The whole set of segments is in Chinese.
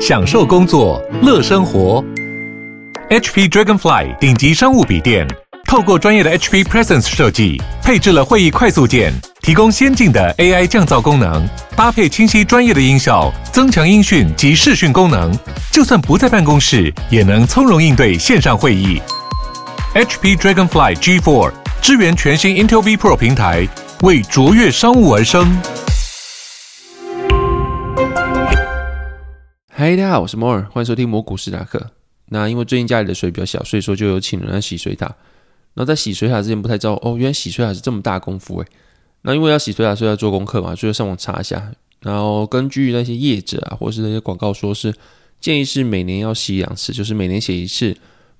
享受工作，乐生活。HP Dragonfly 顶级商务笔电，透过专业的 HP Presence 设计，配置了会议快速键，提供先进的 AI 降噪功能，搭配清晰专业的音效，增强音讯及视讯功能，就算不在办公室，也能从容应对线上会议。HP Dragonfly G4 支援全新 Intel V Pro 平台，为卓越商务而生。嗨，大家好，我是摩尔，欢迎收听魔股史达克。那因为最近家里的水比较小，所以说就有请人来洗水塔。然后在洗水塔之前不太知道，哦，原来洗水塔是这么大功夫诶。那因为要洗水塔，所以要做功课嘛，所以上网查一下。然后根据那些业者啊，或是那些广告说是建议是每年要洗两次，就是每年洗一次，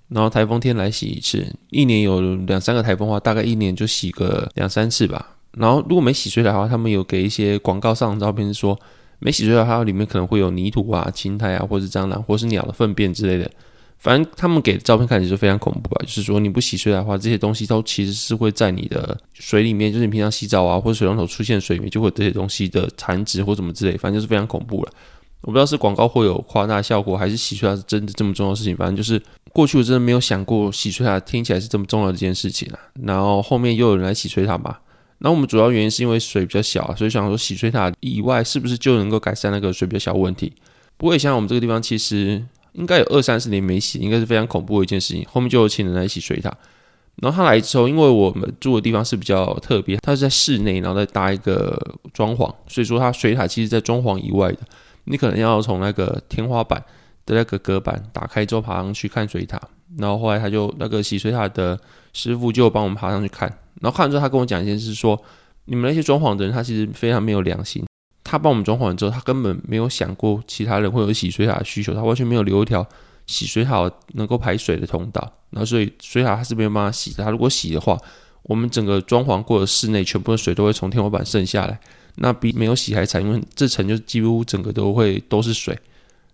然后台风天来洗一次。一年有两三个台风的话，大概一年就洗个两三次吧。然后如果没洗水塔的话，他们有给一些广告上的照片说，没洗出来它里面可能会有泥土啊、青苔啊，或是蟑螂，或是鸟的粪便之类的。反正他们给的照片看起来就非常恐怖吧，就是说你不洗出来的话，这些东西都其实是会在你的水里面，就是你平常洗澡啊，或者水龙头出现水里面，就会有这些东西的残值或什么之类，反正就是非常恐怖了。我不知道是广告会有夸大效果，还是洗出来是真的这么重要的事情。反正就是过去我真的没有想过洗出来听起来是这么重要的一件事情啊。然后后面又有人来洗水塔嘛，那我们主要原因是因为水比较小，所以想说洗水塔以外是不是就能够改善那个水比较小问题？不过也想想我们这个地方其实。应该有二三十年没洗，应该是非常恐怖的一件事情。后面就有请人来洗水塔，然后他来之后，因为我们住的地方是比较特别，他是在室内，然后再搭一个装潢，所以说它水塔其实在装潢以外的，你可能要从那个天花板的那个隔板打开之后爬上去看水塔。然后后来他就那个洗水塔的师傅就帮我们爬上去看，然后看完之后他跟我讲一件事，说你们那些装潢的人他其实非常没有良心。他帮我们装潢完之后，他根本没有想过其他人会有洗水塔的需求，他完全没有留一条洗水塔能够排水的通道。然后所以水塔他是没有办法洗的。他如果洗的话，我们整个装潢过的室内全部的水都会从天花板渗下来，那比没有洗还惨，因为这层就几乎整个都会都是水。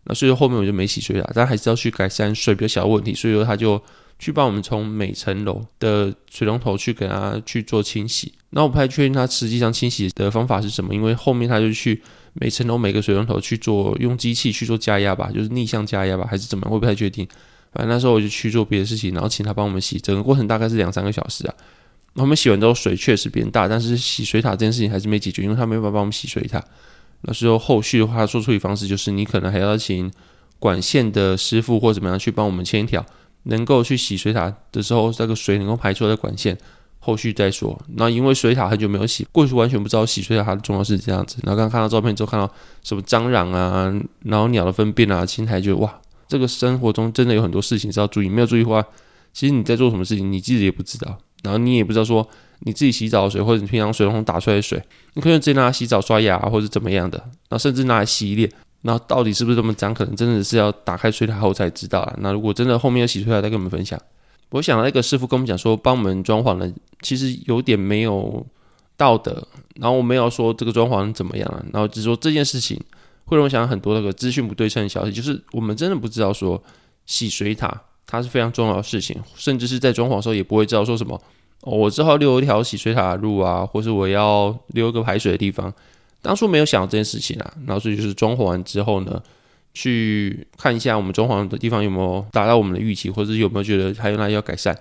那所以说后面我就没洗水塔，但还是要去改善水比较小的问题。所以说他就。去帮我们从每层楼的水龙头去给他去做清洗，那我不太确定他实际上清洗的方法是什么，因为后面他就去每层楼每个水龙头去做用机器去做加压吧，就是逆向加压吧，还是怎么样，我不太确定。反正那时候我就去做别的事情，然后请他帮我们洗，整个过程大概是两三个小时啊。我们洗完之后水确实变大，但是洗水塔这件事情还是没解决，因为他没办法帮我们洗水塔。那时候后续的话，做处理方式就是你可能还要请管线的师傅或怎么样去帮我们牵一条。能够去洗水塔的时候，这个水能够排出来的管线，后续再说。那因为水塔很久没有洗，过去完全不知道洗水塔它的重要是这样子。然后刚刚看到照片之后，看到什么蟑螂啊，然后鸟的粪便啊，青苔，就哇，这个生活中真的有很多事情是要注意。没有注意的话，其实你在做什么事情，你自己也不知道。然后你也不知道说你自己洗澡的水，或者你平常水龙头打出来的水，你可以直接拿来洗澡、刷牙，或者怎么样的，然后甚至拿来洗脸。那到底是不是这么脏？可能真的是要打开水塔后才知道啊。那如果真的后面要洗水塔，再跟我们分享。我想那个师傅跟我们讲说，帮我们装潢的其实有点没有道德。然后我没有说这个装潢怎么样啊，然后只说这件事情会让我想很多那个资讯不对称的消息，就是我们真的不知道说洗水塔它是非常重要的事情，甚至是在装潢的时候也不会知道说什么哦，我之后留一条洗水塔的路啊，或是我要留一个排水的地方。当初没有想到这件事情啊，然后所以就是装潢完之后呢，去看一下我们装潢的地方有没有达到我们的预期，或者是有没有觉得还有哪里要改善，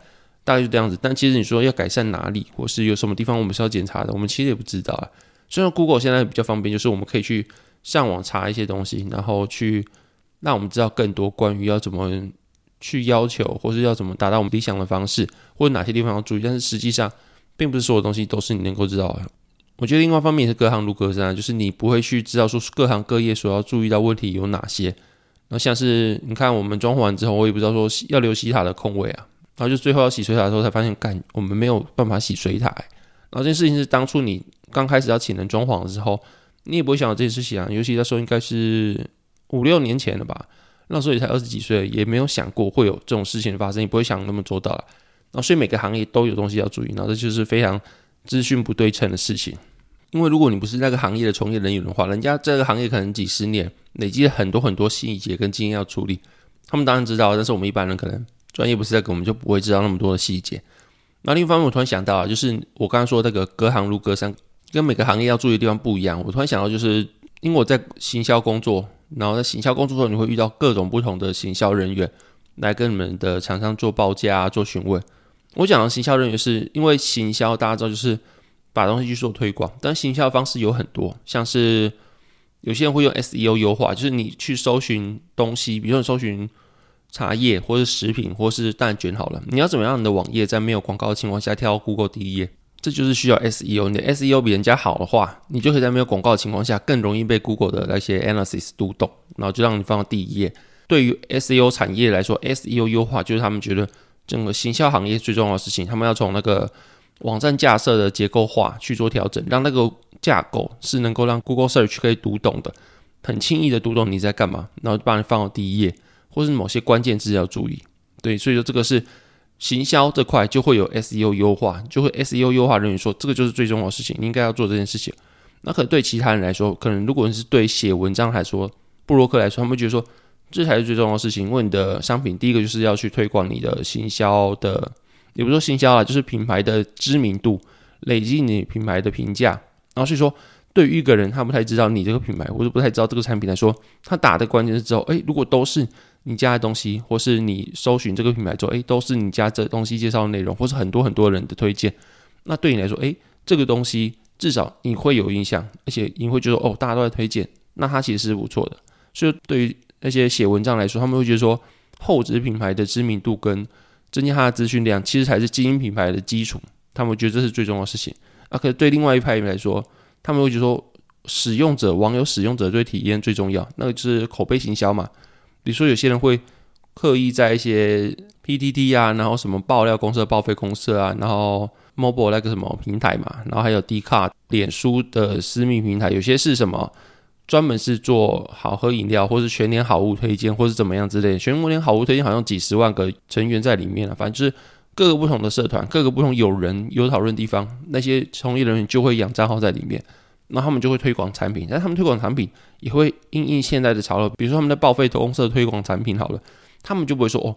大概就这样子。但其实你说要改善哪里，或是有什么地方我们是要检查的，我们其实也不知道啊。虽然 Google 现在比较方便，就是我们可以去上网查一些东西，然后去让我们知道更多关于要怎么去要求，或是要怎么达到我们理想的方式，或者哪些地方要注意。但是实际上，并不是所有东西都是你能够知道的。我觉得另外一方面也是各行如隔山，就是你不会去知道说各行各业所要注意到问题有哪些。那像是你看我们装潢完之后，我也不知道说要留洗塔的空位啊，然后就最后要洗水塔的时候才发现，干我们没有办法洗水塔。然后这件事情是当初你刚开始要请人装潢的时候，你也不会想到这件事情啊。尤其那时候应该是五六年前了吧，那时候也才二十几岁，也没有想过会有这种事情发生，也不会想那么周到了。然后所以每个行业都有东西要注意，然后这就是非常资讯不对称的事情。因为如果你不是那个行业的从业人员的话，人家这个行业可能几十年累积了很多很多细节跟经验要处理，他们当然知道，但是我们一般人可能专业不是在，我们就不会知道那么多的细节。那另一方面，我突然想到啊，就是我刚刚说那个隔行如隔山，跟每个行业要注意的地方不一样。我突然想到，就是因为我在行销工作，然后在行销工作中，你会遇到各种不同的行销人员来跟你们的厂商做报价啊、做询问。我讲的行销人员是因为行销，大家知道就是把东西去做推广，但行销方式有很多，像是有些人会用 SEO 优化，就是你去搜寻东西，比如说你搜寻茶叶或是食品或是蛋卷好了，你要怎么样你的网页在没有广告的情况下跳到 Google 第一页？这就是需要 SEO，你的 SEO 比人家好的话，你就可以在没有广告的情况下更容易被 Google 的那些 Analysis 读懂，然后就让你放到第一页。对于 SEO 产业来说，SEO 优化就是他们觉得。整个行销行业最重要的事情，他们要从那个网站架设的结构化去做调整，让那个架构是能够让 Google Search 可以读懂的，很轻易的读懂你在干嘛，然后把你放到第一页，或是某些关键字要注意。对，所以说这个是行销这块就会有 SEO 优化，就会 SEO 优化人员说这个就是最重要的事情，你应该要做这件事情。那可能对其他人来说，可能如果是对写文章来说，布洛克来说，他们觉得说。这才是最重要的事情。问你的商品，第一个就是要去推广你的行销的，也不说行销啊，就是品牌的知名度，累积你品牌的评价。然后所以说，对于一个人他不太知道你这个品牌，或者不太知道这个产品来说，他打的关键是之后，诶，如果都是你家的东西，或是你搜寻这个品牌之后，诶，都是你家这东西介绍的内容，或是很多很多人的推荐，那对你来说，诶，这个东西至少你会有印象，而且你会觉得哦，大家都在推荐，那它其实是不错的。所以对于那些写文章来说，他们会觉得说，后置品牌的知名度跟增加它的资讯量，其实才是精英品牌的基础。他们觉得这是最重要的事情。啊，可是对另外一派人来说，他们会觉得说，使用者、网友使用者对体验最重要，那个就是口碑行销嘛。比如说，有些人会刻意在一些 PTT 啊，然后什么爆料公社、报废公社啊，然后 Mobile 那个什么平台嘛，然后还有 D 卡、脸书的私密平台，有些是什么？专门是做好喝饮料，或是全年好物推荐，或是怎么样之类。全年好物推荐好像几十万个成员在里面了，反正就是各个不同的社团，各个不同有人有讨论地方，那些从业人员就会养账号在里面，那他们就会推广产品。但他们推广产品也会因应现在的潮流，比如说他们在报废公社推广产品好了，他们就不会说哦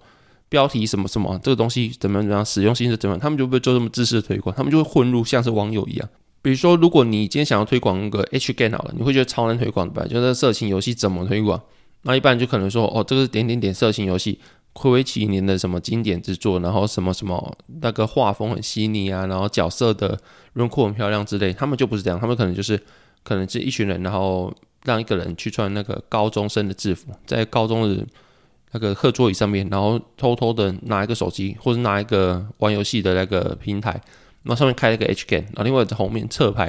标题什么什么这个东西怎么怎么样，使用性是怎么样，他们就不会做这么自私的推广，他们就会混入像是网友一样。比如说，如果你今天想要推广一个 H game 好了，你会觉得超难推广的吧？就是色情游戏怎么推广？那一般就可能说，哦，这个是点点点色情游戏，暌违几年的什么经典之作，然后什么什么那个画风很细腻啊，然后角色的轮廓很漂亮之类，他们就不是这样，他们可能就是可能是一群人，然后让一个人去穿那个高中生的制服，在高中的那个课桌椅上面，然后偷偷的拿一个手机或者拿一个玩游戏的那个平台。然后上面开了一个 H game，然后另外在后面侧拍，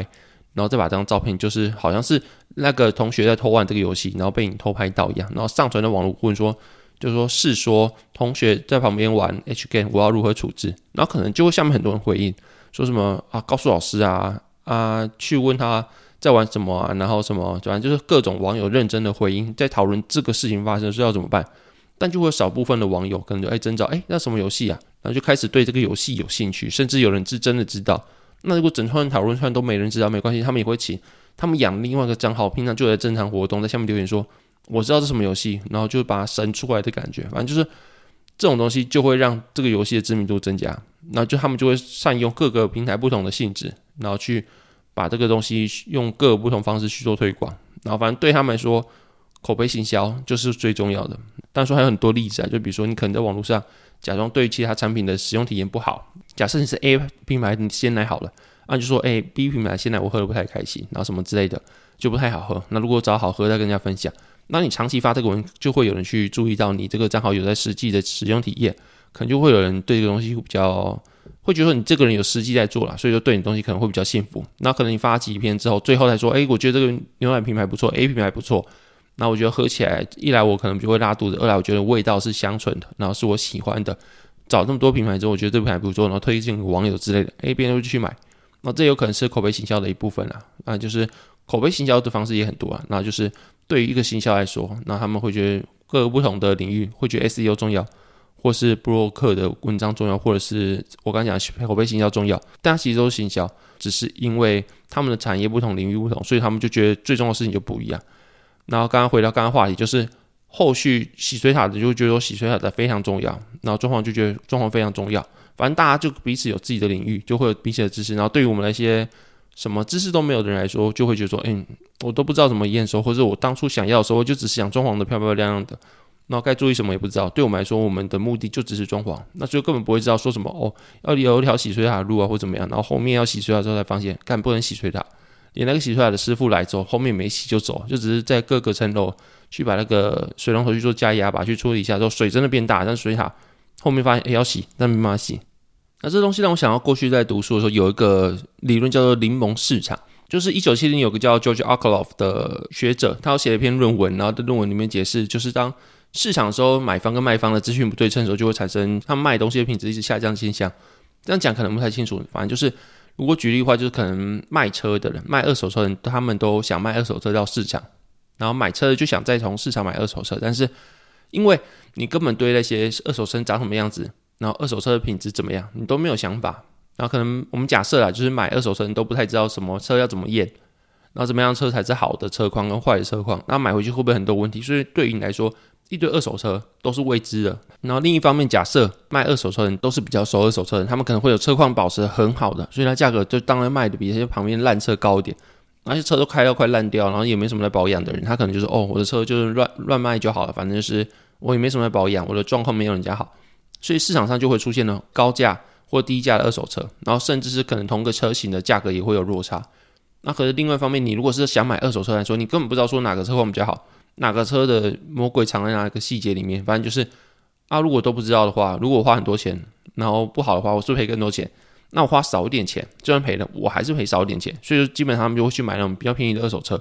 然后再把这张照片，就是好像是那个同学在偷玩这个游戏，然后被你偷拍到一样，然后上传到网络问说，就是说是说同学在旁边玩 H game，我要如何处置？然后可能就会下面很多人回应，说什么啊，告诉老师啊啊，去问他在玩什么啊，然后什么，反正就是各种网友认真的回应，在讨论这个事情发生是要怎么办。但就会少部分的网友可能就哎真找哎那什么游戏啊，然后就开始对这个游戏有兴趣，甚至有人是真的知道。那如果整串讨论串都没人知道，没关系，他们也会请他们养另外一个账号，平常就在正常活动，在下面留言说我知道这什么游戏，然后就把它生出来的感觉。反正就是这种东西就会让这个游戏的知名度增加，然后就他们就会善用各个平台不同的性质，然后去把这个东西用各个不同方式去做推广。然后反正对他们来说。口碑行销就是最重要的，但是说还有很多例子啊，就比如说你可能在网络上假装对其他产品的使用体验不好，假设你是 A 品牌你鲜奶好了，啊就说哎 B 品牌鲜奶我喝的不太开心，然后什么之类的就不太好喝。那如果找好喝再跟人家分享，那你长期发这个文，就会有人去注意到你这个账号有在实际的使用体验，可能就会有人对这个东西比较会觉得你这个人有实际在做了，所以说对你东西可能会比较幸福。那可能你发几篇之后，最后再说哎我觉得这个牛奶品牌不错，A 品牌不错。那我觉得喝起来，一来我可能就会拉肚子，二来我觉得味道是香醇的，然后是我喜欢的。找这么多品牌之后，我觉得这品牌不错，然后推荐给网友之类的，哎，别人就去买。那这有可能是口碑行销的一部分啊。那就是口碑行销的方式也很多啊。那就是对于一个行销来说，那他们会觉得各个不同的领域会觉得 SEO 重要，或是布洛克的文章重要，或者是我刚讲口碑行销重要。大家其实都是行销，只是因为他们的产业不同，领域不同，所以他们就觉得最重要的事情就不一样。然后刚刚回到刚刚话题，就是后续洗水塔的就觉得说洗水塔的非常重要，然后装潢就觉得装潢非常重要。反正大家就彼此有自己的领域，就会有彼此的知识。然后对于我们那些什么知识都没有的人来说，就会觉得说，嗯，我都不知道怎么验收，或者我当初想要的时候，就只是想装潢的漂漂亮亮的，那该注意什么也不知道。对我们来说，我们的目的就只是装潢，那就根本不会知道说什么哦，要有一条洗水塔的路啊，或怎么样。然后后面要洗水塔之后才发现，干不能洗水塔，连那个洗出来的师傅来之后，后面没洗就走，就只是在各个层楼去把那个水龙头去做加压吧，去处理一下之后，水真的变大，但水塔后面发现要洗，但没办法洗。那这东西让我想到过去在读书的时候，有一个理论叫做柠檬市场，就是一九七零有个叫 George Akerlof 的学者，他写了一篇论文，然后在论文里面解释，就是当市场的时候，买方跟卖方的资讯不对称的时候，就会产生他们卖东西的品质一直下降的现象。这样讲可能不太清楚，反正就是如果举例的话，就是可能卖车的人、卖二手车的人，他们都想卖二手车到市场，然后买车的就想再从市场买二手车，但是因为你根本对那些二手车长什么样子。然后二手车的品质怎么样？你都没有想法。然后可能我们假设啊，就是买二手车，你都不太知道什么车要怎么验，然后怎么样车才是好的车况跟坏的车况，那买回去会不会很多问题？所以对于你来说，一堆二手车都是未知的。然后另一方面，假设卖二手车人都是比较熟二手车人，他们可能会有车况保持很好的，所以它价格就当然卖的比那些旁边烂车高一点。那些车都开到快烂掉，然后也没什么在保养的人，他可能就是哦，我的车就是乱乱卖就好了，反正就是我也没什么在保养，我的状况没有人家好。所以市场上就会出现了高价或低价的二手车，然后甚至是可能同个车型的价格也会有落差。那可是另外一方面，你如果是想买二手车来说，你根本不知道说哪个车况比较好，哪个车的魔鬼藏在哪个细节里面。反正就是啊，如果都不知道的话，如果我花很多钱，然后不好的话，我是赔更多钱。那我花少一点钱，就算赔了，我还是赔少一点钱。所以说，基本上他们就会去买那种比较便宜的二手车。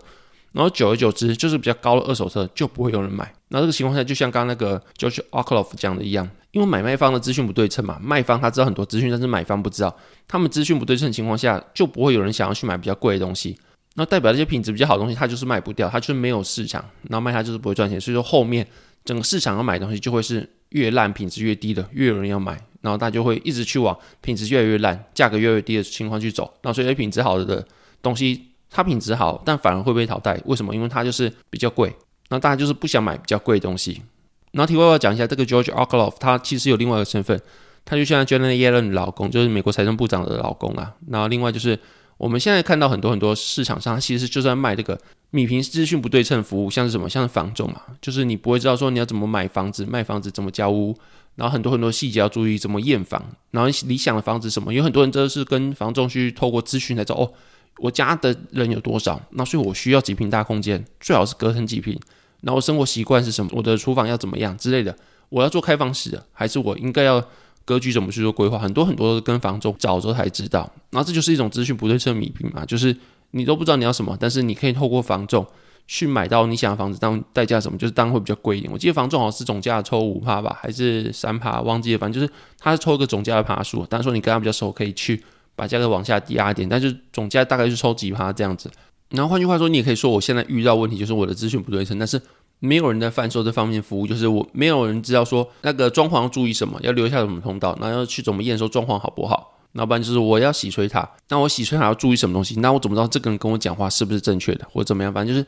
然后久而久之，就是比较高的二手车就不会有人买。那这个情况下，就像刚刚那个 George Akerlof 讲的一样。因为买卖方的资讯不对称嘛，卖方他知道很多资讯，但是买方不知道。他们资讯不对称的情况下，就不会有人想要去买比较贵的东西。那代表这些品质比较好的东西，它就是卖不掉，它就是没有市场，然后卖它就是不会赚钱。所以说后面整个市场要买东西就会是越烂、品质越低的，越有人要买，然后大家就会一直去往品质越来越烂、价格越来越低的情况去走。那所以品质好的东西，它品质好，但反而会被淘汰。为什么？因为它就是比较贵，那大家就是不想买比较贵的东西。然后题外话讲一下，这个 George Aclof 他其实有另外一个身份，他就像 Janet Yellen 的老公，就是美国财政部长的老公啊。然后另外就是我们现在看到很多很多市场上，其实就在卖这个米平资讯不对称服务，像是什么，像是房仲嘛，就是你不会知道说你要怎么买房子、卖房子、怎么交屋，然后很多很多细节要注意，怎么验房，然后理想的房子什么，有很多人都是跟房仲去透过咨询来找哦，我家的人有多少，那所以我需要几平大空间，最好是隔成几平。然后生活习惯是什么？我的厨房要怎么样之类的？我要做开放式的，还是我应该要格局怎么去做规划？很多很多跟房仲找之后才知道。然后这就是一种资讯不对称米平嘛，就是你都不知道你要什么，但是你可以透过房仲去买到你想要房子，当代价什么，就是当然会比较贵一点。我记得房仲好像是总价抽五趴吧，还是三趴，忘记了。反正就是他是抽一个总价的趴数，但是说你跟他比较熟，可以去把价格往下压一点，但是总价大概是抽几趴这样子。然后换句话说，你也可以说我现在遇到问题就是我的资讯不对称，但是没有人在贩售这方面服务，就是我没有人知道说那个装潢要注意什么，要留下什么通道，那要去怎么验收装潢好不好？那不然就是我要洗吹塔，那我洗吹塔要注意什么东西？那我怎么知道这个人跟我讲话是不是正确的，或者怎么样？反正就是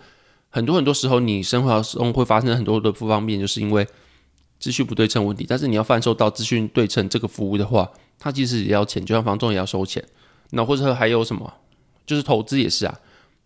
很多很多时候你生活中会发生很多的不方便，就是因为资讯不对称问题。但是你要贩售到资讯对称这个服务的话，它其实也要钱，就像房仲也要收钱。那或者还有什么？就是投资也是啊。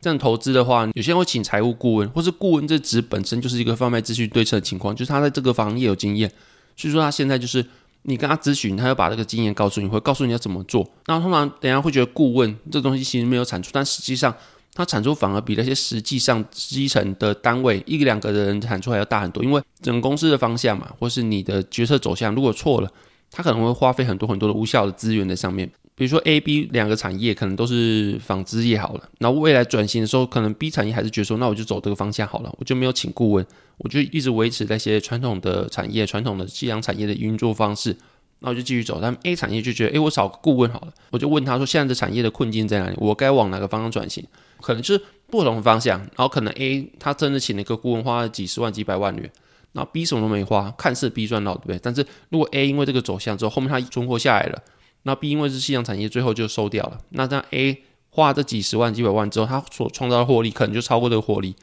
这样投资的话，有些人会请财务顾问，或是顾问这职本身就是一个贩卖资讯对策的情况，就是他在这个行业有经验，所以说他现在就是你跟他咨询，他要把这个经验告诉你，会告诉你要怎么做。那通常等下会觉得顾问这东西其实没有产出，但实际上他产出反而比那些实际上基层的单位一两个人产出还要大很多，因为整个公司的方向嘛，或是你的决策走向如果错了，他可能会花费很多很多的无效的资源在上面。比如说 A、B 两个产业可能都是纺织业好了，那未来转型的时候，可能 B 产业还是觉得说，那我就走这个方向好了，我就没有请顾问，我就一直维持那些传统的产业、传统的夕阳产业的运作方式，那我就继续走。但 A 产业就觉得，诶，我找个顾问好了，我就问他说，现在的产业的困境在哪里？我该往哪个方向转型？可能就是不同的方向。然后可能 A 他真的请了一个顾问，花了几十万、几百万元，那 B 什么都没花，看似 B 赚到，对不对？但是如果 A 因为这个走向之后，后面他存活下来了。那 B 因为是夕阳产业，最后就收掉了。那这样 A 花这几十万、几百万之后，他所创造的获利可能就超过这个获利。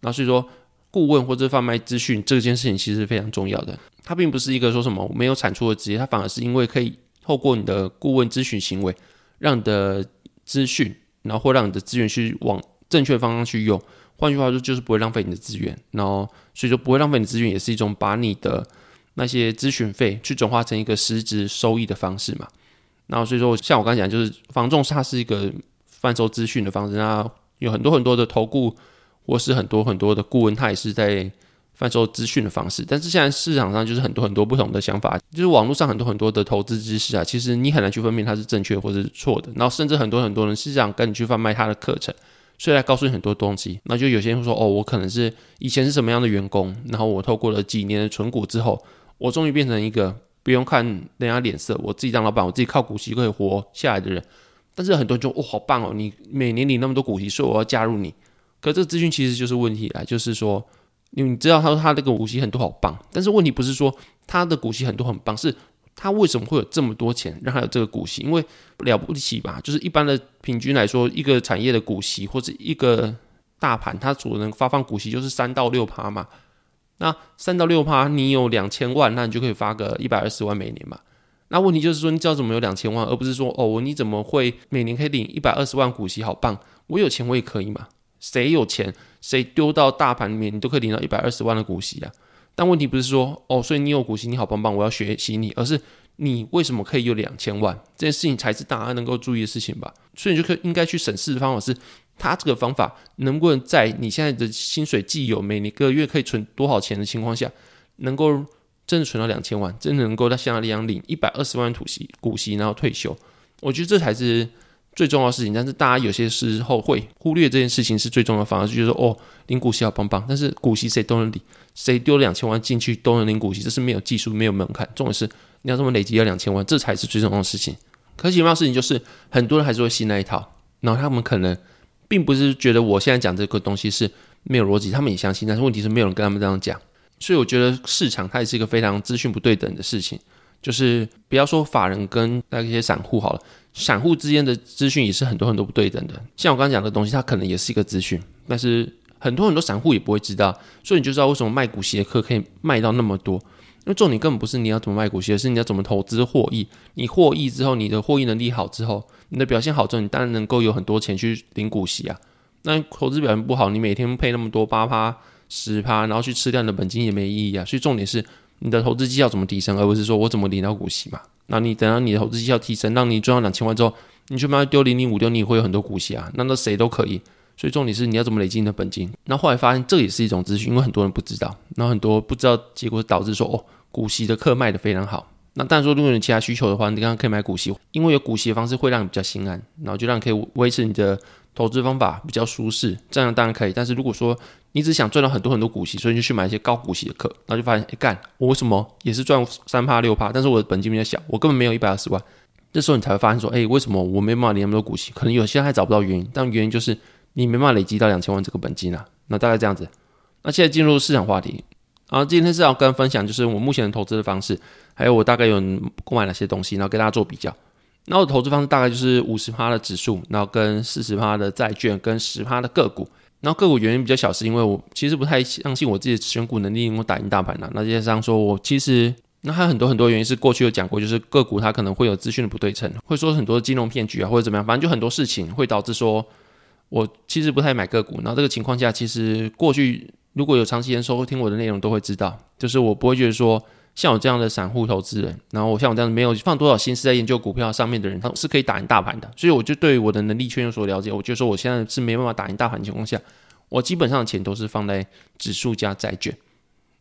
那所以说，顾问或者贩卖资讯这件事情其实是非常重要的。它并不是一个说什么没有产出的职业，它反而是因为可以透过你的顾问咨询行为，让你的资讯然后会让你的资源去往正确方向去用。换句话说，就是不会浪费你的资源，然后所以说不会浪费你资源，也是一种把你的那些咨询费去转化成一个实质收益的方式嘛。然后所以说，像我刚才讲，就是房仲它是一个贩售资讯的方式，那有很多很多的投顾或是很多很多的顾问，他也是在贩售资讯的方式。但是现在市场上就是很多很多不同的想法，就是网络上很多很多的投资知识啊，其实你很难去分辨它是正确或是错的。然后甚至很多很多人是想跟你去贩卖他的课程。所以来告诉你很多东西，那就有些人会说，哦，我可能是以前是什么样的员工，然后我透过了几年的存股之后，我终于变成一个不用看人家脸色，我自己当老板，我自己靠股息可以活下来的人。但是很多人就，哦，好棒哦，你每年领那么多股息，所以我要加入你。可这个资讯其实就是问题来，就是说，因为你知道他说他这个股息很多好棒，但是问题不是说他的股息很多很棒，是。他为什么会有这么多钱让他有这个股息？因为了不起吧，就是一般的平均来说，一个产业的股息或者一个大盘，它所能发放股息就是三到六趴嘛。那三到六趴，你有两千万，那你就可以发个一百二十万每年嘛。那问题就是说，你知道怎么有两千万，而不是说哦，你怎么会每年可以领一百二十万股息？好棒！我有钱我也可以嘛。谁有钱，谁丢到大盘里面，你都可以领到一百二十万的股息啊。但问题不是说哦，所以你有股息，你好棒棒，我要学习你，而是你为什么可以有两千万？这件事情才是大家能够注意的事情吧。所以你就可以应该去审视的方法是，他这个方法能不能在你现在的薪水既有每一个月可以存多少钱的情况下，能够真的存到两千万，真的能够在像那样领一百二十万土息股息，然后退休？我觉得这才是。最重要的事情，但是大家有些时候会忽略这件事情是最重要的方式，就是说哦，领股息好棒棒，但是股息谁都能领，谁丢两千万进去都能领股息，这是没有技术、没有门槛。重点是你要这么累积要两千万，这才是最重要的事情。可奇妙的事情就是很多人还是会信那一套，然后他们可能并不是觉得我现在讲这个东西是没有逻辑，他们也相信，但是问题是没有人跟他们这样讲，所以我觉得市场它也是一个非常资讯不对等的事情。就是不要说法人跟那些散户好了，散户之间的资讯也是很多很多不对等的。像我刚刚讲的东西，它可能也是一个资讯，但是很多很多散户也不会知道，所以你就知道为什么卖股息的课可以卖到那么多。因为重点根本不是你要怎么卖股息，而是你要怎么投资获益。你获益之后，你的获益能力好之后，你的表现好之后，你当然能够有很多钱去领股息啊。那投资表现不好，你每天配那么多八趴十趴，然后去吃掉你的本金也没意义啊。所以重点是。你的投资绩效怎么提升，而不是说我怎么领到股息嘛？那你等到你的投资绩效提升，让你赚到两千万之后，你去慢慢丢零零五丢，你会有很多股息啊。那那谁都可以。所以重点是你要怎么累积你的本金。那后来发现这也是一种资讯，因为很多人不知道，那很多不知道，结果导致说哦，股息的课卖的非常好。那但是说如果你其他需求的话，你刚刚可以买股息，因为有股息的方式会让你比较心安，然后就让你可以维持你的。投资方法比较舒适，这样当然可以。但是如果说你只想赚到很多很多股息，所以你就去买一些高股息的课，然后就发现，哎，干，我为什么也是赚三趴六趴，但是我的本金比较小，我根本没有一百二十万。这时候你才会发现说，哎，为什么我没办法领那么多股息？可能有些人还找不到原因，但原因就是你没办法累积到两千万这个本金啊。那大概这样子。那现在进入市场话题，然后今天是要跟分享，就是我目前的投资的方式，还有我大概有购买哪些东西，然后跟大家做比较。那我的投资方式大概就是五十趴的指数，然后跟四十趴的债券，跟十趴的个股。然后个股原因比较小，是因为我其实不太相信我自己的选股能力能够打赢大盘的。那加上说我其实那还有很多很多原因是过去有讲过，就是个股它可能会有资讯的不对称，会说很多金融骗局啊，或者怎么样，反正就很多事情会导致说我其实不太买个股。然后这个情况下，其实过去如果有长期收听我的内容都会知道，就是我不会觉得说。像我这样的散户投资人，然后我像我这样没有放多少心思在研究股票上面的人，他是可以打赢大盘的。所以我就对我的能力圈有所了解。我就说我现在是没办法打赢大盘情况下，我基本上的钱都是放在指数加债券。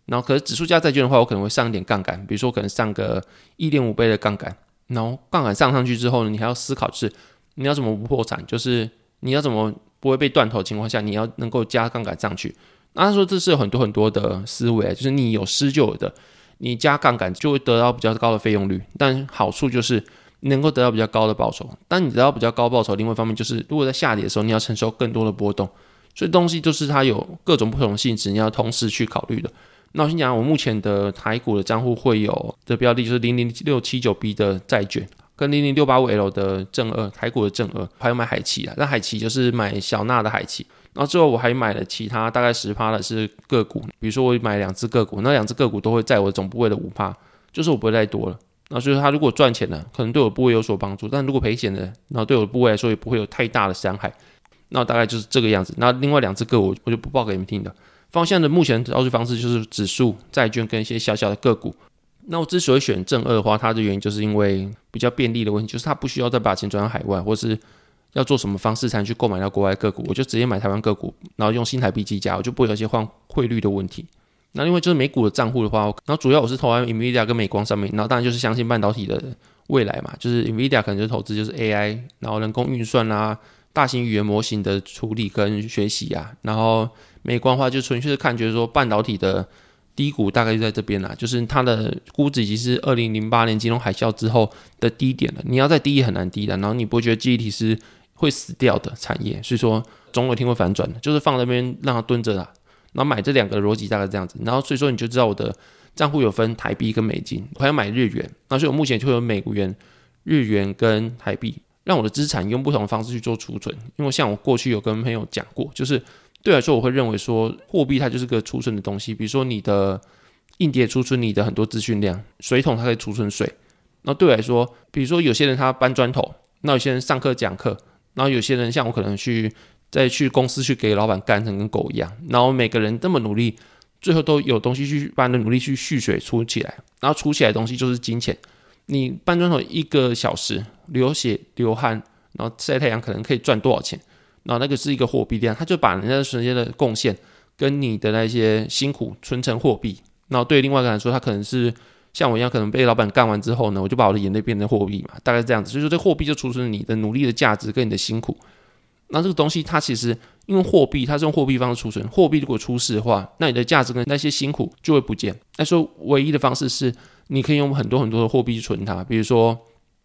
然后可是指数加债券的话，我可能会上一点杠杆，比如说可能上个一点五倍的杠杆。然后杠杆上上去之后呢，你还要思考是你要怎么不破产，就是你要怎么不会被断头的情况下，你要能够加杠杆上去。那他说这是有很多很多的思维，就是你有失就有的。你加杠杆就会得到比较高的费用率，但好处就是能够得到比较高的报酬。当你得到比较高报酬，另外一方面就是如果在下跌的时候，你要承受更多的波动。所以东西就是它有各种不同性质，你要同时去考虑的。那我先讲，我目前的台股的账户会有的标的，就是零零六七九 B 的债券，跟零零六八五 L 的正二，台股的正二，还有买海奇啊。那海奇就是买小纳的海奇。然后之后我还买了其他大概十趴的是个股，比如说我买两只个股，那两只个股都会在我总部位的五趴，就是我不会再多了。那所以它如果赚钱了，可能对我部位有所帮助；但如果赔钱了，然后对我的部位来说也不会有太大的伤害。那大概就是这个样子。那另外两只个股我就不报给你们听的。方向的目前操作方式就是指数、债券跟一些小小的个股。那我之所以选正二的话，它的原因就是因为比较便利的问题，就是它不需要再把钱转到海外，或是要做什么方式才能去购买到国外个股，我就直接买台湾个股，然后用新台币计价，我就不会有一些换汇率的问题。那因为就是美股的账户的话，然后主要我是投在 Nvidia 跟美光上面，然后当然就是相信半导体的未来嘛，就是 Nvidia 可能就投资就是 AI，然后人工运算啊、大型语言模型的处理跟学习啊，然后美光的话就纯粹是看觉得说半导体的低谷大概就在这边啦，就是它的估值已经是二零零八年金融海啸之后的低点了，你要再低也很难低的，然后你不会觉得记忆体是会死掉的产业，所以说总有一天会反转的，就是放那边让它蹲着啦。然后买这两个逻辑大概这样子，然后所以说你就知道我的账户有分台币跟美金，我还要买日元，那所以我目前就有美元、日元跟台币，让我的资产用不同的方式去做储存。因为像我过去有跟朋友讲过，就是对来说我会认为说货币它就是个储存的东西，比如说你的硬碟储存你的很多资讯量，水桶它可以储存水。那对我来说，比如说有些人他搬砖头，那有些人上课讲课，然后有些人像我可能去。再去公司去给老板干成跟狗一样，然后每个人那么努力，最后都有东西去把你的努力去蓄水出起来，然后出起来的东西就是金钱。你搬砖头一个小时流血流汗，然后晒太阳可能可以赚多少钱？然后那个是一个货币量，他就把人家时间的贡献跟你的那些辛苦存成货币。然后对另外一个人来说，他可能是像我一样，可能被老板干完之后呢，我就把我的眼泪变成货币嘛，大概是这样子。所以说，这货币就储存你的努力的价值跟你的辛苦。那这个东西它其实因为货币，它是用货币方式储存。货币如果出事的话，那你的价值跟那些辛苦就会不见。那说唯一的方式是，你可以用很多很多的货币去存它。比如说，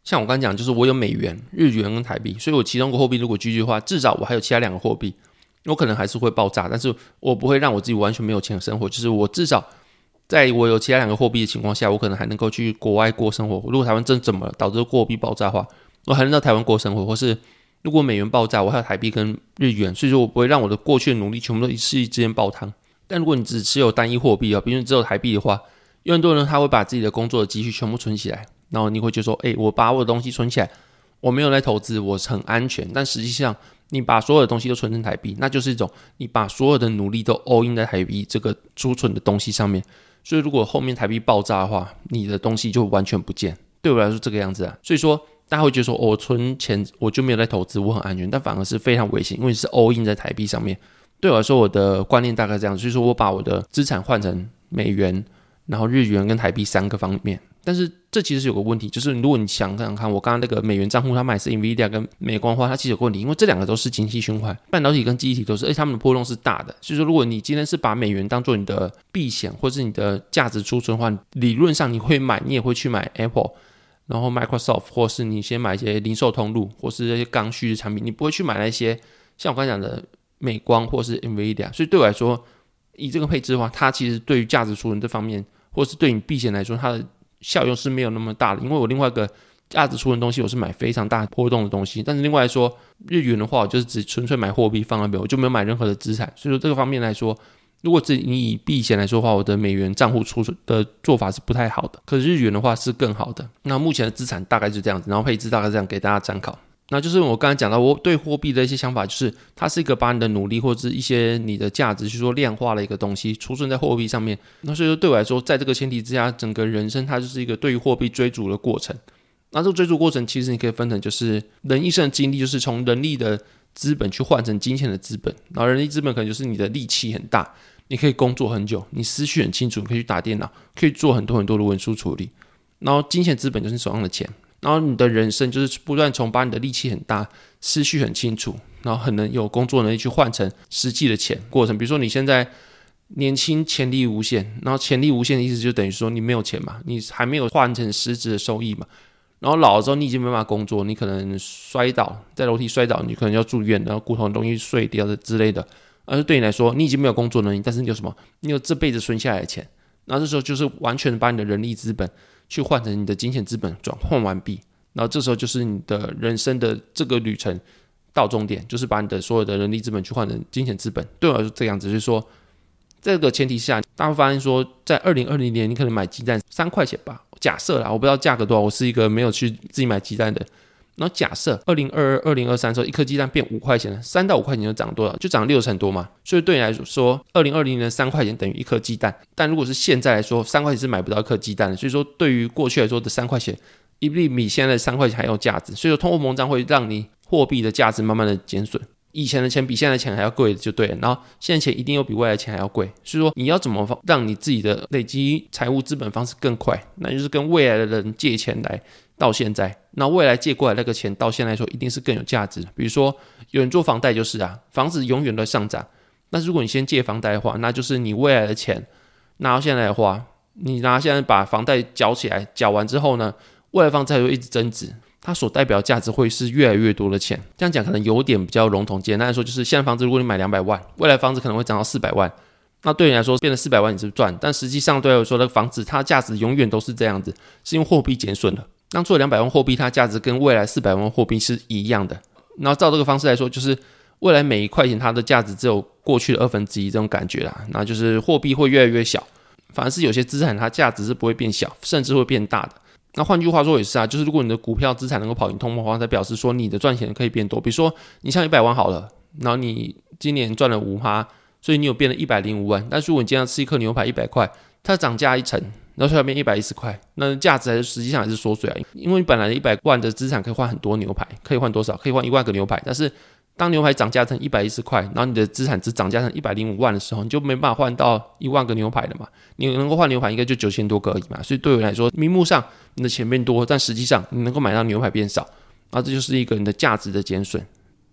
像我刚讲，就是我有美元、日元跟台币，所以我其中一个货币如果居居的话，至少我还有其他两个货币，我可能还是会爆炸，但是我不会让我自己完全没有钱生活。就是我至少在我有其他两个货币的情况下，我可能还能够去国外过生活。如果台湾真怎么了导致货币爆炸的话，我还能到台湾过生活，或是。如果美元爆炸，我还有台币跟日元，所以说我不会让我的过去的努力全部都一时之间爆汤。但如果你只持有单一货币啊，比如你只有台币的话，有很多人他会把自己的工作的积蓄全部存起来，然后你会觉得说，哎，我把我的东西存起来，我没有来投资，我很安全。但实际上，你把所有的东西都存成台币，那就是一种你把所有的努力都 all in 在台币这个储存的东西上面。所以如果后面台币爆炸的话，你的东西就完全不见。对我来说这个样子啊，所以说。大家会觉得说，我存钱我就没有在投资，我很安全，但反而是非常危险，因为是 all in 在台币上面。对我来说，我的观念大概这样，所以说我把我的资产换成美元，然后日元跟台币三个方面。但是这其实是有个问题，就是如果你想想看，我刚刚那个美元账户，它买是 Nvidia 跟美光花，它其实有个问题，因为这两个都是景气循环，半导体跟记忆体都是，而且它们的波动是大的。所以说，如果你今天是把美元当做你的避险或是你的价值储存的话，理论上你会买，你也会去买 Apple。然后 Microsoft 或是你先买一些零售通路，或是一些刚需的产品，你不会去买那些像我刚才讲的美光或是 Nvidia。所以对我来说，以这个配置的话，它其实对于价值储存这方面，或是对你避险来说，它的效用是没有那么大的。因为我另外一个价值储存东西，我是买非常大波动的东西。但是另外来说，日元的话，我就是只纯粹买货币放那边，我就没有买任何的资产。所以说这个方面来说。如果是你以避险来说的话，我的美元账户出的做法是不太好的。可是日元的话是更好的。那目前的资产大概是这样子，然后配置大概这样给大家参考。那就是我刚才讲到我对货币的一些想法，就是它是一个把你的努力或者是一些你的价值去说量化的一个东西，储存在货币上面。那所以说对我来说，在这个前提之下，整个人生它就是一个对于货币追逐的过程。那这个追逐过程，其实你可以分成就是人一生的经历，就是从人力的资本去换成金钱的资本。然后人力资本可能就是你的力气很大。你可以工作很久，你思绪很清楚，你可以去打电脑，可以做很多很多的文书处理。然后金钱资本就是你手上的钱，然后你的人生就是不断从把你的力气很大、思绪很清楚，然后很能有工作能力去换成实际的钱过程。比如说你现在年轻潜力无限，然后潜力无限的意思就等于说你没有钱嘛，你还没有换成实质的收益嘛。然后老了之后你已经没办法工作，你可能摔倒在楼梯摔倒，你可能要住院，然后骨头容易碎掉的之类的。而是对你来说，你已经没有工作能力，但是你有什么？你有这辈子存下来的钱，那这时候就是完全把你的人力资本去换成你的金钱资本，转换完毕，然后这时候就是你的人生的这个旅程到终点，就是把你的所有的人力资本去换成金钱资本。对我来说，这样子就是说，这个前提下，大家会发现说，在二零二零年，你可能买鸡蛋三块钱吧，假设啦，我不知道价格多少，我是一个没有去自己买鸡蛋的。然后假设二零二二、二零二三时候，一颗鸡蛋变五块钱了，三到五块钱就涨多少？就涨六成多嘛。所以对你来说，二零二零年的三块钱等于一颗鸡蛋。但如果是现在来说，三块钱是买不到一颗鸡蛋的。所以说，对于过去来说的三块钱，一粒米现在三块钱还有价值。所以说，通货膨胀会让你货币的价值慢慢的减损。以前的钱比现在的钱还要贵，就对了。然后现在钱一定又比未来钱还要贵。所以说，你要怎么让你自己的累积财务资本方式更快？那就是跟未来的人借钱来。到现在，那未来借过来那个钱，到现在来说一定是更有价值。比如说，有人做房贷就是啊，房子永远都在上涨。但是如果你先借房贷的话，那就是你未来的钱拿到现在的话，你拿现在把房贷缴起来，缴完之后呢，未来房子会一直增值，它所代表价值会是越来越多的钱。这样讲可能有点比较笼统，简单来说就是现在房子如果你买两百万，未来房子可能会涨到四百万，那对你来说变成四百万你是赚，但实际上对我说那个房子它价值永远都是这样子，是因为货币减损了。当初两百万货币，它价值跟未来四百万货币是一样的。然后照这个方式来说，就是未来每一块钱它的价值只有过去的二分之一这种感觉啦。那就是货币会越来越小，反而是有些资产它价值是不会变小，甚至会变大的。那换句话说也是啊，就是如果你的股票资产能够跑赢通货膨胀，表示说你的赚钱可以变多。比如说你像一百万好了，然后你今年赚了五趴，所以你有变了一百零五万。但是如果你今天吃一颗牛排一百块，它涨价一成。然后下面一百一十块，那价值还是实际上还是缩水啊，因为本来一百万的资产可以换很多牛排，可以换多少？可以换一万个牛排。但是当牛排涨价成一百一十块，然后你的资产只涨价成一百零五万的时候，你就没办法换到一万个牛排了嘛？你能够换牛排应该就九千多个而已嘛。所以对我来说，名目上你的钱变多，但实际上你能够买到牛排变少，那这就是一个你的价值的减损。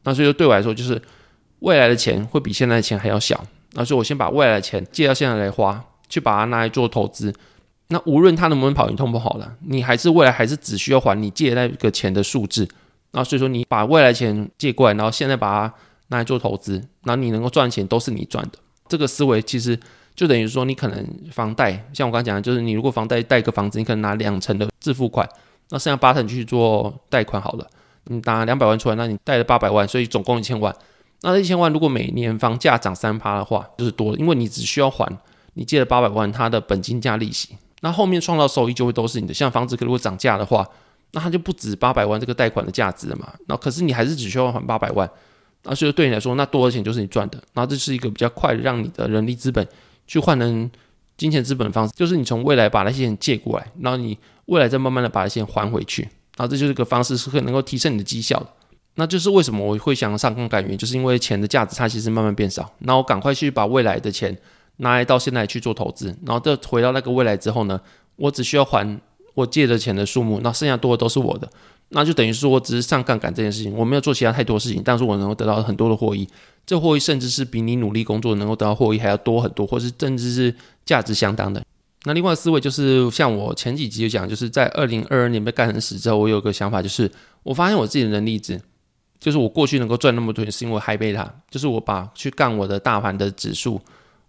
那所以说对我来说，就是未来的钱会比现在的钱还要小。那所以我先把未来的钱借到现在来花，去把它拿来做投资。那无论它能不能跑赢通不好了，你还是未来还是只需要还你借那个钱的数字。那所以说你把未来钱借过来，然后现在把它拿来做投资，那你能够赚钱都是你赚的。这个思维其实就等于说，你可能房贷，像我刚刚讲的，就是你如果房贷贷个房子，你可能拿两成的自付款，那剩下八成去做贷款好了。你拿两百万出来，那你贷了八百万，所以总共一千万。那一千万如果每年房价涨三趴的话，就是多了，因为你只需要还你借了八百万，它的本金加利息。那后面创造收益就会都是你的。像房子如果涨价的话，那它就不止八百万这个贷款的价值了嘛。那可是你还是只需要还八百万，那所以对你来说，那多的钱就是你赚的。那这是一个比较快让你的人力资本去换成金钱资本的方式，就是你从未来把那些钱借过来，然后你未来再慢慢的把那些钱还回去。啊这就是个方式，是可以能够提升你的绩效的。那就是为什么我会想上杠杆原因，就是因为钱的价值它其实慢慢变少，那我赶快去把未来的钱。拿来到现在去做投资，然后再回到那个未来之后呢，我只需要还我借的钱的数目，那剩下多的都是我的，那就等于说我只是上杠杆这件事情，我没有做其他太多事情，但是我能够得到很多的获益，这获益甚至是比你努力工作能够得到获益还要多很多，或是甚至是价值相当的。那另外思维就是像我前几集就讲，就是在二零二二年被干成死之后，我有个想法，就是我发现我自己的能力值，就是我过去能够赚那么多钱，是因为嗨贝塔，就是我把去干我的大盘的指数。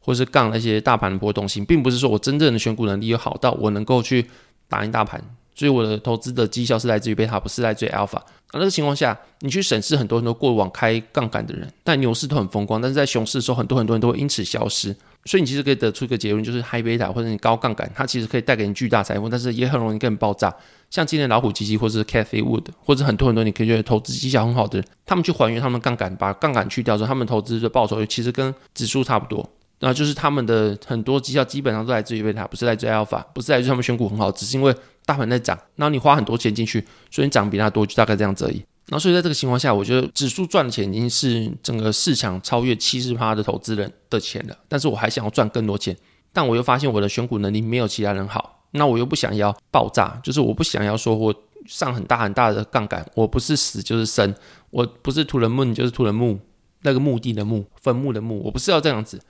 或是杠那些大盘的波动性，并不是说我真正的选股能力有好到我能够去打赢大盘，所以我的投资的绩效是来自于贝塔，不是来自于 alpha。那这个情况下，你去审视很多很多过往开杠杆的人，但牛市都很风光，但是在熊市的时候，很多很多人都会因此消失。所以你其实可以得出一个结论，就是 high beta 或者你高杠杆，它其实可以带给你巨大财富，但是也很容易跟你爆炸。像今天老虎基金，或者是 Cathy Wood，或者很多很多你可以觉得投资绩效很好的人，他们去还原他们杠杆，把杠杆去掉之后，他们投资的报酬其实跟指数差不多。那就是他们的很多绩效基本上都来自于贝塔，不是来自于 alpha，不是来自于他们选股很好，只是因为大盘在涨，然后你花很多钱进去，所以你涨比他多，就大概这样子而已。然后所以在这个情况下，我觉得指数赚的钱已经是整个市场超越七十趴的投资人的钱了，但是我还想要赚更多钱，但我又发现我的选股能力没有其他人好，那我又不想要爆炸，就是我不想要说我上很大很大的杠杆，我不是死就是生，我不是屠人墓就是屠人墓，那个墓地的墓，坟墓的墓，我不是要这样子。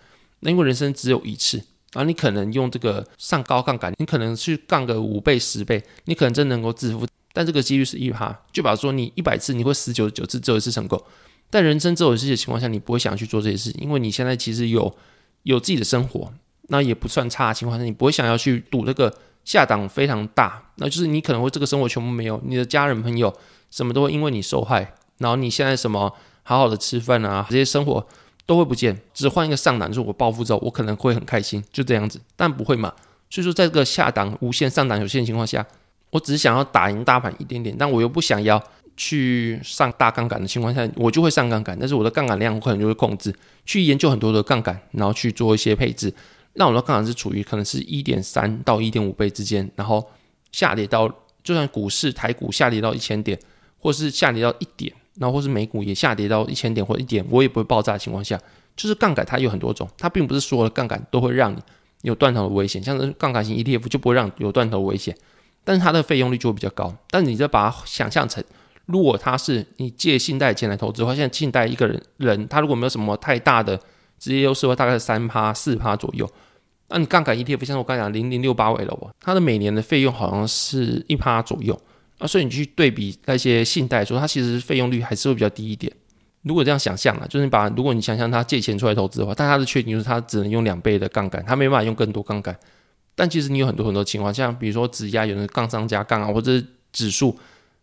那因为人生只有一次，然后你可能用这个上高杠杆，你可能去杠个五倍、十倍，你可能真能够致富，但这个几率是一趴。就比如说你一百次，你会死九十九次，只有一次成功。但人生只有一次的情况下，你不会想去做这些事，因为你现在其实有有自己的生活，那也不算差的情况下，你不会想要去赌这个下档非常大，那就是你可能会这个生活全部没有，你的家人朋友什么都会因为你受害，然后你现在什么好好的吃饭啊这些生活。都会不见，只换一个上档，就是我暴富之后，我可能会很开心，就这样子，但不会嘛？所以说，在这个下档无限、上档有限的情况下，我只想要打赢大盘一点点，但我又不想要去上大杠杆的情况下，我就会上杠杆，但是我的杠杆量我可能就会控制，去研究很多的杠杆，然后去做一些配置，让我的杠杆是处于可能是一点三到一点五倍之间，然后下跌到就算股市台股下跌到一千点，或是下跌到一点，然后或是美股也下跌到一千点或一点，我也不会爆炸的情况下，就是杠杆它有很多种，它并不是所有的杠杆都会让你有断头的危险，像是杠杆型 ETF 就不会让有断头危险。但是它的费用率就会比较高。但你再把它想象成，如果它是你借信贷钱来投资的话，现在信贷一个人人他如果没有什么太大的职业优势的话，大概是三趴四趴左右。那你杠杆 ETF 像我刚讲零零六八为了我，它的每年的费用好像是一趴左右啊，所以你去对比那些信贷说，它其实费用率还是会比较低一点。如果这样想象啊，就是你把如果你想象他借钱出来投资的话，但它的缺点就是它只能用两倍的杠杆，它没办法用更多杠杆。但其实你有很多很多情况，像比如说质押，有人杠上加杠啊，或者指数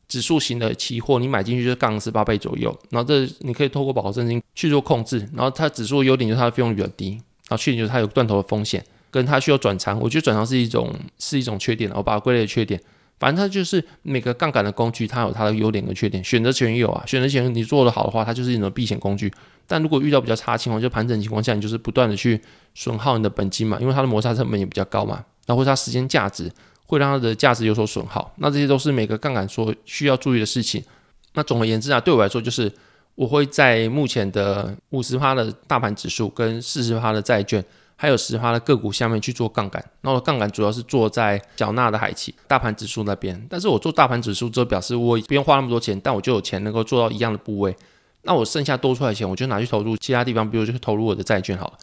指数型的期货，你买进去就是杠十八倍左右，然后这你可以透过保证金去做控制，然后它指数的优点就是它的费用率比较低，然后缺点就是它有断头的风险，跟它需要转仓，我觉得转仓是一种是一种缺点，我把它归类缺点。反正它就是每个杠杆的工具，它有它的优点跟缺点，选择权也有啊，选择权你做的好的话，它就是一种避险工具。但如果遇到比较差的情况，就盘整情况下，你就是不断的去损耗你的本金嘛，因为它的摩擦成本也比较高嘛，然后或者它时间价值会让它的价值有所损耗。那这些都是每个杠杆所需要注意的事情。那总而言之啊，对我来说就是我会在目前的五十趴的大盘指数跟四十趴的债券。还有十趴的个股下面去做杠杆，那我杠杆主要是做在缴纳的海企大盘指数那边。但是我做大盘指数之后，表示我不用花那么多钱，但我就有钱能够做到一样的部位。那我剩下多出来的钱，我就拿去投入其他地方，比如就是投入我的债券好了。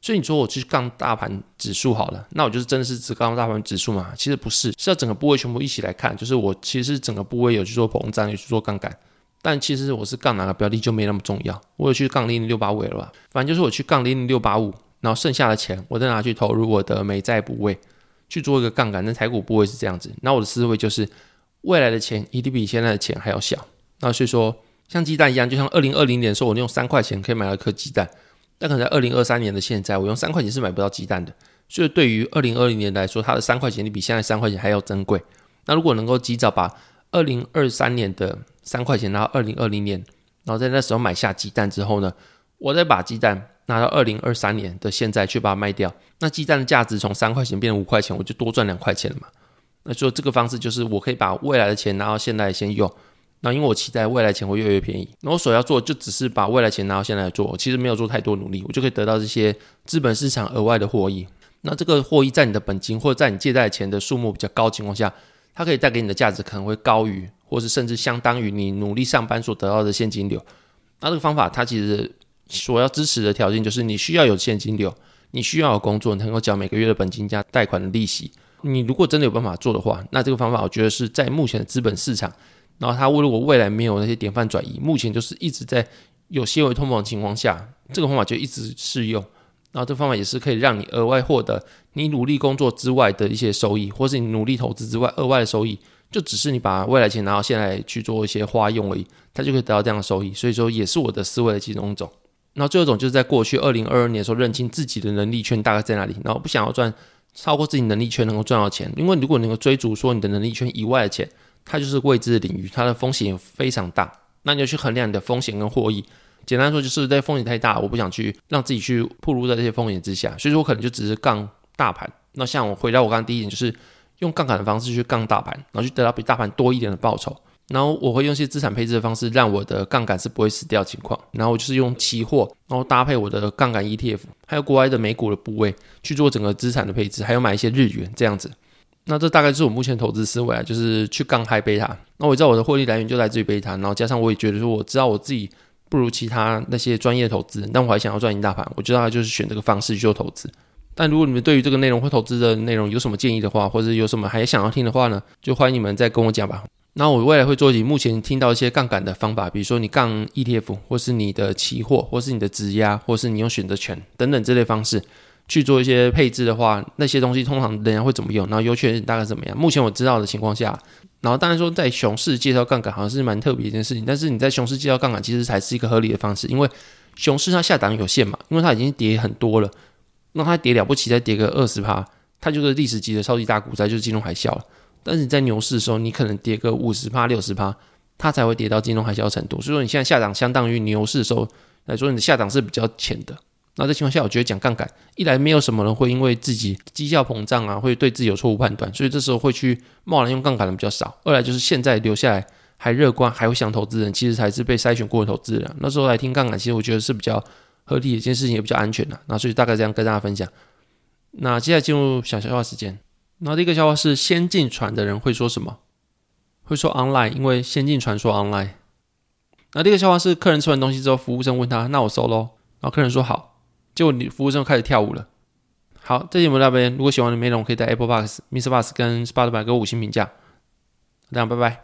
所以你说我去杠大盘指数好了，那我就是真的是只杠大盘指数嘛？其实不是，是要整个部位全部一起来看。就是我其实整个部位有去做膨胀，有去做杠杆，但其实我是杠哪个标的就没那么重要。我有去杠零零六八五了吧？反正就是我去杠零零六八五。然后剩下的钱，我再拿去投入我的美债部位，去做一个杠杆。那台股部位是这样子。那我的思维就是，未来的钱一定比现在的钱还要小。那所以说，像鸡蛋一样，就像二零二零年的时候，我用三块钱可以买到一颗鸡蛋，但可能在二零二三年的现在，我用三块钱是买不到鸡蛋的。所以对于二零二零年来说，它的三块钱，你比现在三块钱还要珍贵。那如果能够及早把二零二三年的三块钱拿到二零二零年，然后在那时候买下鸡蛋之后呢，我再把鸡蛋。拿到二零二三年的现在去把它卖掉，那鸡蛋的价值从三块钱变成五块钱，我就多赚两块钱了嘛。那所以这个方式就是我可以把未来的钱拿到现在先用，那因为我期待未来钱会越来越便宜，那我所要做就只是把未来钱拿到现在来做，其实没有做太多努力，我就可以得到这些资本市场额外的获益。那这个获益在你的本金或者在你借贷钱的数目比较高情况下，它可以带给你的价值可能会高于，或是甚至相当于你努力上班所得到的现金流。那这个方法它其实。所要支持的条件就是你需要有现金流，你需要有工作你能够缴每个月的本金加贷款的利息。你如果真的有办法做的话，那这个方法我觉得是在目前的资本市场，然后它如果未来没有那些典范转移，目前就是一直在有些微通膨的情况下，这个方法就一直适用。然后这方法也是可以让你额外获得你努力工作之外的一些收益，或是你努力投资之外额外的收益，就只是你把未来钱拿到现在去做一些花用而已，它就可以得到这样的收益。所以说，也是我的思维的其中一种。然后最后一种就是在过去二零二二年的时候认清自己的能力圈大概在哪里，然后不想要赚超过自己能力圈能够赚到钱，因为如果你能够追逐说你的能力圈以外的钱，它就是未知的领域，它的风险非常大。那你就去衡量你的风险跟获益。简单说就是在风险太大，我不想去让自己去暴露在这些风险之下，所以说我可能就只是杠大盘。那像我回到我刚刚第一点，就是用杠杆的方式去杠大盘，然后去得到比大盘多一点的报酬。然后我会用一些资产配置的方式，让我的杠杆是不会死掉情况。然后我就是用期货，然后搭配我的杠杆 ETF，还有国外的美股的部位去做整个资产的配置，还有买一些日元这样子。那这大概就是我目前投资思维啊，就是去杠嗨贝塔。那我知道我的获利来源就来自于贝塔，然后加上我也觉得说，我知道我自己不如其他那些专业投资人，但我还想要赚赢大盘，我知道就是选这个方式去做投资。但如果你们对于这个内容或投资的内容有什么建议的话，或者有什么还想要听的话呢，就欢迎你们再跟我讲吧。那我未来会做一目前听到一些杠杆的方法，比如说你杠 ETF，或是你的期货，或是你的质押，或是你用选择权等等这类方式去做一些配置的话，那些东西通常人家会怎么用？然后优缺点大概怎么样？目前我知道的情况下，然后当然说在熊市介绍杠杆好像是蛮特别一件事情，但是你在熊市介绍杠杆其实才是一个合理的方式，因为熊市它下档有限嘛，因为它已经跌很多了，那它跌了不起再跌个二十趴。它就是历史级的超级大股灾，就是金融海啸了。但是你在牛市的时候，你可能跌个五十趴、六十趴，它才会跌到金融海啸程度。所以说你现在下档相当于牛市的时候来说，你的下档是比较浅的。那这情况下，我觉得讲杠杆，一来没有什么人会因为自己绩效膨胀啊，会对自己有错误判断，所以这时候会去贸然用杠杆的比较少。二来就是现在留下来还乐观、还会想投资人，其实才是被筛选过的投资人。那时候来听杠杆，其实我觉得是比较合理的一件事情，也比较安全的。那所以大概这样跟大家分享。那接下来进入小笑话时间。然后第一个笑话是先进船的人会说什么？会说 online，因为先进传说 online。那第一个笑话是客人吃完东西之后，服务生问他：“那我收喽？”然后客人说：“好。”结果你服务生开始跳舞了。好，这节目到这边。如果喜欢的内容，可以在 Apple Box、Mr. Bus 跟 Spotify 给我五星评价。大家，拜拜。